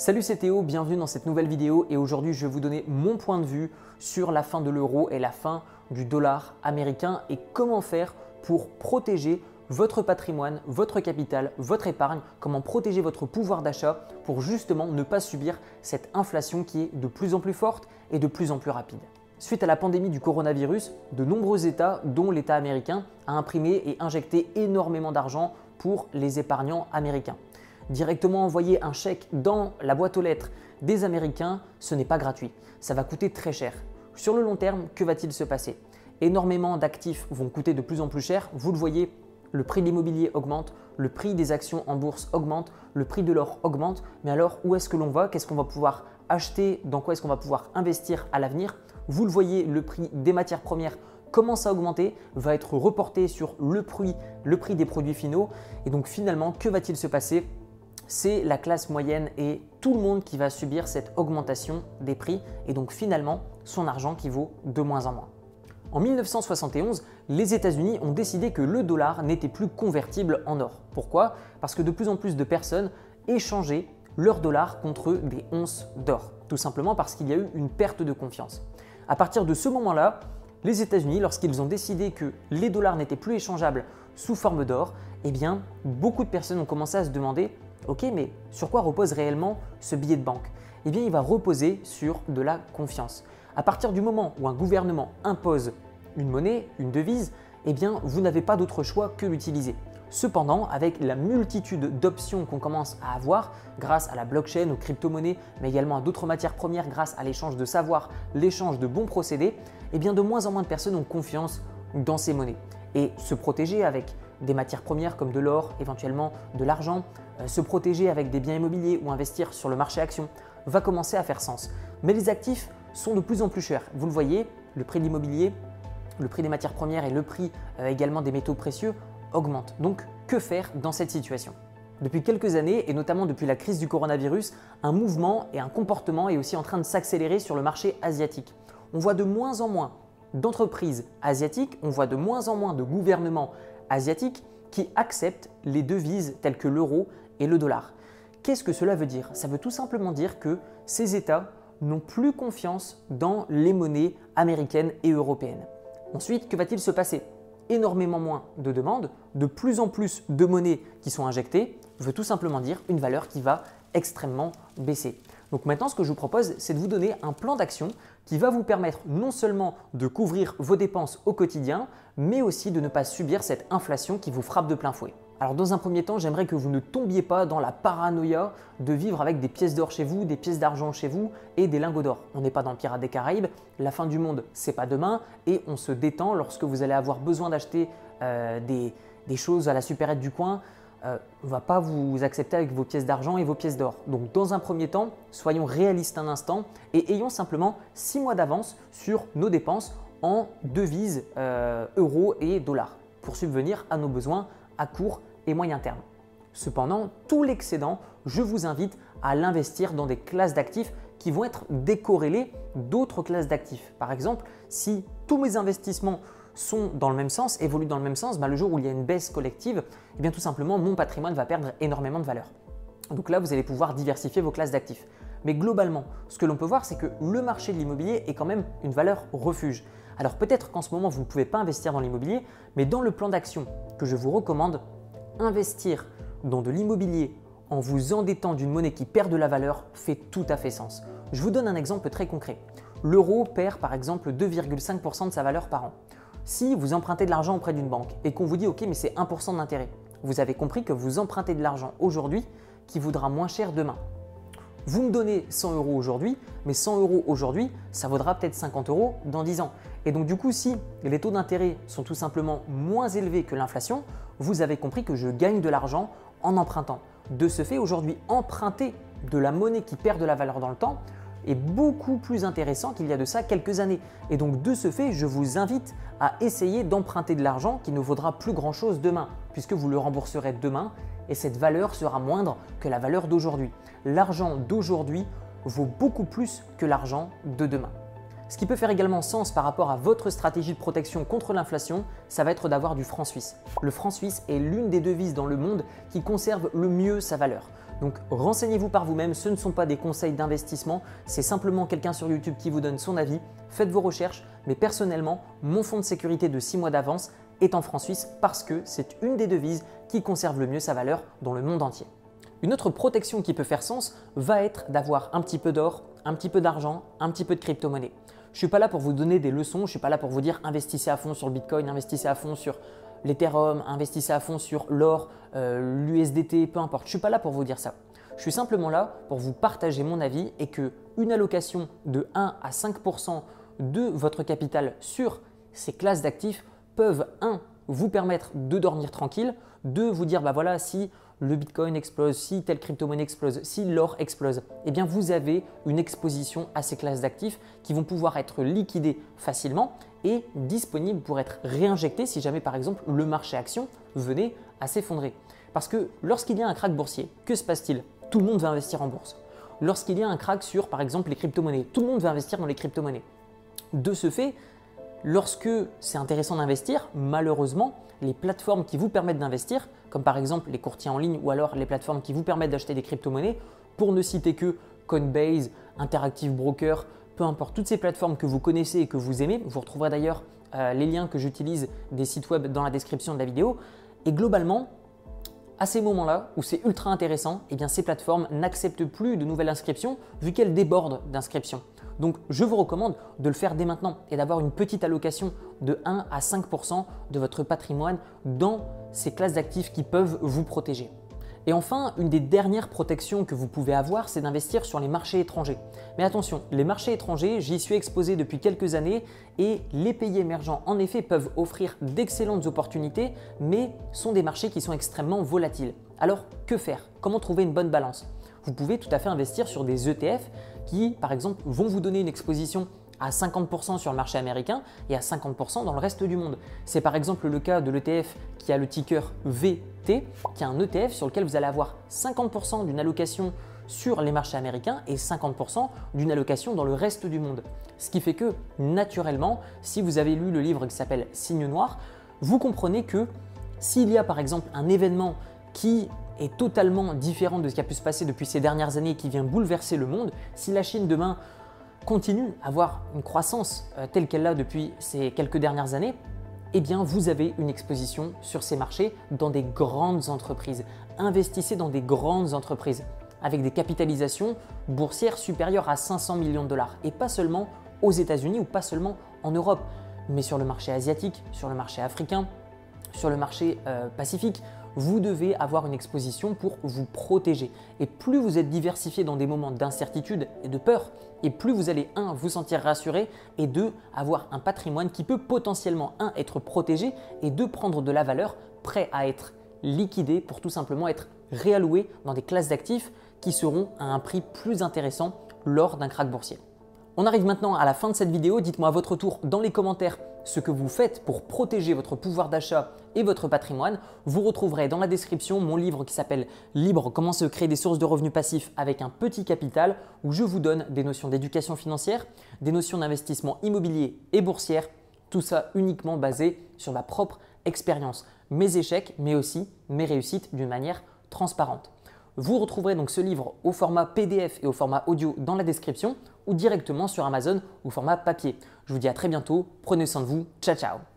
Salut c'est Théo, bienvenue dans cette nouvelle vidéo et aujourd'hui je vais vous donner mon point de vue sur la fin de l'euro et la fin du dollar américain et comment faire pour protéger votre patrimoine, votre capital, votre épargne, comment protéger votre pouvoir d'achat pour justement ne pas subir cette inflation qui est de plus en plus forte et de plus en plus rapide. Suite à la pandémie du coronavirus, de nombreux États, dont l'État américain, a imprimé et injecté énormément d'argent pour les épargnants américains directement envoyer un chèque dans la boîte aux lettres des Américains, ce n'est pas gratuit. Ça va coûter très cher. Sur le long terme, que va-t-il se passer? Énormément d'actifs vont coûter de plus en plus cher. Vous le voyez, le prix de l'immobilier augmente, le prix des actions en bourse augmente, le prix de l'or augmente. Mais alors, où est-ce que l'on va? Qu'est-ce qu'on va pouvoir acheter? Dans quoi est-ce qu'on va pouvoir investir à l'avenir? Vous le voyez, le prix des matières premières commence à augmenter, va être reporté sur le prix, le prix des produits finaux. Et donc finalement, que va-t-il se passer? C'est la classe moyenne et tout le monde qui va subir cette augmentation des prix et donc finalement son argent qui vaut de moins en moins. En 1971, les États-Unis ont décidé que le dollar n'était plus convertible en or. Pourquoi? Parce que de plus en plus de personnes échangeaient leur dollar contre des onces d'or. Tout simplement parce qu'il y a eu une perte de confiance. À partir de ce moment-là, les États-Unis, lorsqu'ils ont décidé que les dollars n'étaient plus échangeables sous forme d'or, eh bien, beaucoup de personnes ont commencé à se demander Ok, mais sur quoi repose réellement ce billet de banque? Eh bien, il va reposer sur de la confiance. À partir du moment où un gouvernement impose une monnaie, une devise, eh bien, vous n'avez pas d'autre choix que l'utiliser. Cependant, avec la multitude d'options qu'on commence à avoir grâce à la blockchain, aux crypto-monnaies, mais également à d'autres matières premières grâce à l'échange de savoir, l'échange de bons procédés, eh bien de moins en moins de personnes ont confiance dans ces monnaies. Et se protéger avec des matières premières comme de l'or, éventuellement de l'argent, euh, se protéger avec des biens immobiliers ou investir sur le marché action va commencer à faire sens. Mais les actifs sont de plus en plus chers. Vous le voyez, le prix de l'immobilier, le prix des matières premières et le prix euh, également des métaux précieux augmentent. Donc que faire dans cette situation? Depuis quelques années, et notamment depuis la crise du coronavirus, un mouvement et un comportement est aussi en train de s'accélérer sur le marché asiatique. On voit de moins en moins d'entreprises asiatiques, on voit de moins en moins de gouvernements asiatiques qui acceptent les devises telles que l'euro et le dollar. Qu'est-ce que cela veut dire? Ça veut tout simplement dire que ces États n'ont plus confiance dans les monnaies américaines et européennes. Ensuite, que va-t-il se passer? Énormément moins de demandes, de plus en plus de monnaies qui sont injectées, veut tout simplement dire une valeur qui va extrêmement baisser. Donc maintenant, ce que je vous propose, c'est de vous donner un plan d'action qui va vous permettre non seulement de couvrir vos dépenses au quotidien, mais aussi de ne pas subir cette inflation qui vous frappe de plein fouet. Alors dans un premier temps, j'aimerais que vous ne tombiez pas dans la paranoïa de vivre avec des pièces d'or chez vous, des pièces d'argent chez vous et des lingots d'or. On n'est pas dans le des Caraïbes, la fin du monde, c'est pas demain et on se détend lorsque vous allez avoir besoin d'acheter euh, des, des choses à la supérette du coin euh, va pas vous accepter avec vos pièces d'argent et vos pièces d'or. Donc dans un premier temps, soyons réalistes un instant et ayons simplement 6 mois d'avance sur nos dépenses en devises euh, euros et dollars pour subvenir à nos besoins à court et moyen terme. Cependant, tout l'excédent, je vous invite à l'investir dans des classes d'actifs qui vont être décorrélées d'autres classes d'actifs. Par exemple, si tous mes investissements sont dans le même sens, évoluent dans le même sens, bah, le jour où il y a une baisse collective, eh bien tout simplement mon patrimoine va perdre énormément de valeur. Donc là, vous allez pouvoir diversifier vos classes d'actifs. Mais globalement, ce que l'on peut voir, c'est que le marché de l'immobilier est quand même une valeur refuge. Alors peut-être qu'en ce moment, vous ne pouvez pas investir dans l'immobilier, mais dans le plan d'action que je vous recommande, investir dans de l'immobilier en vous endettant d'une monnaie qui perd de la valeur fait tout à fait sens. Je vous donne un exemple très concret. L'euro perd par exemple 2,5% de sa valeur par an. Si vous empruntez de l'argent auprès d'une banque et qu'on vous dit OK mais c'est 1% d'intérêt, vous avez compris que vous empruntez de l'argent aujourd'hui qui vaudra moins cher demain. Vous me donnez 100 euros aujourd'hui, mais 100 euros aujourd'hui, ça vaudra peut-être 50 euros dans 10 ans. Et donc du coup, si les taux d'intérêt sont tout simplement moins élevés que l'inflation, vous avez compris que je gagne de l'argent en empruntant. De ce fait, aujourd'hui, emprunter de la monnaie qui perd de la valeur dans le temps, est beaucoup plus intéressant qu'il y a de ça quelques années. Et donc de ce fait, je vous invite à essayer d'emprunter de l'argent qui ne vaudra plus grand-chose demain, puisque vous le rembourserez demain et cette valeur sera moindre que la valeur d'aujourd'hui. L'argent d'aujourd'hui vaut beaucoup plus que l'argent de demain. Ce qui peut faire également sens par rapport à votre stratégie de protection contre l'inflation, ça va être d'avoir du franc suisse. Le franc suisse est l'une des devises dans le monde qui conserve le mieux sa valeur. Donc renseignez-vous par vous-même, ce ne sont pas des conseils d'investissement, c'est simplement quelqu'un sur YouTube qui vous donne son avis. Faites vos recherches, mais personnellement, mon fonds de sécurité de 6 mois d'avance est en francs suisses parce que c'est une des devises qui conserve le mieux sa valeur dans le monde entier. Une autre protection qui peut faire sens va être d'avoir un petit peu d'or, un petit peu d'argent, un petit peu de crypto-monnaie. Je ne suis pas là pour vous donner des leçons, je ne suis pas là pour vous dire investissez à fond sur le Bitcoin, investissez à fond sur l'Ethereum, investissez à fond sur l'or, euh, l'USDT, peu importe. Je ne suis pas là pour vous dire ça. Je suis simplement là pour vous partager mon avis et que une allocation de 1 à 5% de votre capital sur ces classes d'actifs peuvent 1 vous permettre de dormir tranquille, de vous dire bah voilà si le Bitcoin explose, si telle crypto-monnaie explose, si l'or explose, eh bien vous avez une exposition à ces classes d'actifs qui vont pouvoir être liquidées facilement et disponibles pour être réinjectées si jamais par exemple le marché action venait à s'effondrer. Parce que lorsqu'il y a un crack boursier, que se passe-t-il? Tout le monde va investir en bourse. Lorsqu'il y a un crack sur par exemple les crypto-monnaies, tout le monde va investir dans les crypto-monnaies. De ce fait, lorsque c'est intéressant d'investir, malheureusement, les plateformes qui vous permettent d'investir, comme par exemple les courtiers en ligne ou alors les plateformes qui vous permettent d'acheter des crypto-monnaies, pour ne citer que Coinbase, Interactive Broker, peu importe, toutes ces plateformes que vous connaissez et que vous aimez, vous retrouverez d'ailleurs euh, les liens que j'utilise des sites web dans la description de la vidéo. Et globalement, à ces moments-là où c'est ultra intéressant, eh ces plateformes n'acceptent plus de nouvelles inscriptions vu qu'elles débordent d'inscriptions. Donc je vous recommande de le faire dès maintenant et d'avoir une petite allocation de 1 à 5% de votre patrimoine dans ces classes d'actifs qui peuvent vous protéger. Et enfin, une des dernières protections que vous pouvez avoir, c'est d'investir sur les marchés étrangers. Mais attention, les marchés étrangers, j'y suis exposé depuis quelques années et les pays émergents, en effet, peuvent offrir d'excellentes opportunités, mais sont des marchés qui sont extrêmement volatiles. Alors, que faire? Comment trouver une bonne balance? Vous pouvez tout à fait investir sur des ETF qui, par exemple, vont vous donner une exposition à 50% sur le marché américain et à 50% dans le reste du monde. C'est par exemple le cas de l'ETF qui a le ticker VT, qui est un ETF sur lequel vous allez avoir 50% d'une allocation sur les marchés américains et 50% d'une allocation dans le reste du monde. Ce qui fait que, naturellement, si vous avez lu le livre qui s'appelle Signe noir, vous comprenez que s'il y a par exemple un événement qui est totalement différent de ce qui a pu se passer depuis ces dernières années et qui vient bouleverser le monde, si la Chine demain continue à avoir une croissance euh, telle qu'elle l'a depuis ces quelques dernières années, eh bien vous avez une exposition sur ces marchés dans des grandes entreprises. Investissez dans des grandes entreprises avec des capitalisations boursières supérieures à 500 millions de dollars et pas seulement aux États-Unis ou pas seulement en Europe, mais sur le marché asiatique, sur le marché africain, sur le marché euh, pacifique, vous devez avoir une exposition pour vous protéger. Et plus vous êtes diversifié dans des moments d'incertitude et de peur, et plus vous allez, un, vous sentir rassuré, et deux, avoir un patrimoine qui peut potentiellement, un, être protégé, et deux, prendre de la valeur, prêt à être liquidé pour tout simplement être réalloué dans des classes d'actifs qui seront à un prix plus intéressant lors d'un krach boursier. On arrive maintenant à la fin de cette vidéo. Dites-moi à votre tour dans les commentaires ce que vous faites pour protéger votre pouvoir d'achat et votre patrimoine. Vous retrouverez dans la description mon livre qui s'appelle Libre, comment se créer des sources de revenus passifs avec un petit capital, où je vous donne des notions d'éducation financière, des notions d'investissement immobilier et boursière, tout ça uniquement basé sur ma propre expérience, mes échecs, mais aussi mes réussites d'une manière transparente. Vous retrouverez donc ce livre au format PDF et au format audio dans la description ou directement sur Amazon au format papier. Je vous dis à très bientôt, prenez soin de vous, ciao ciao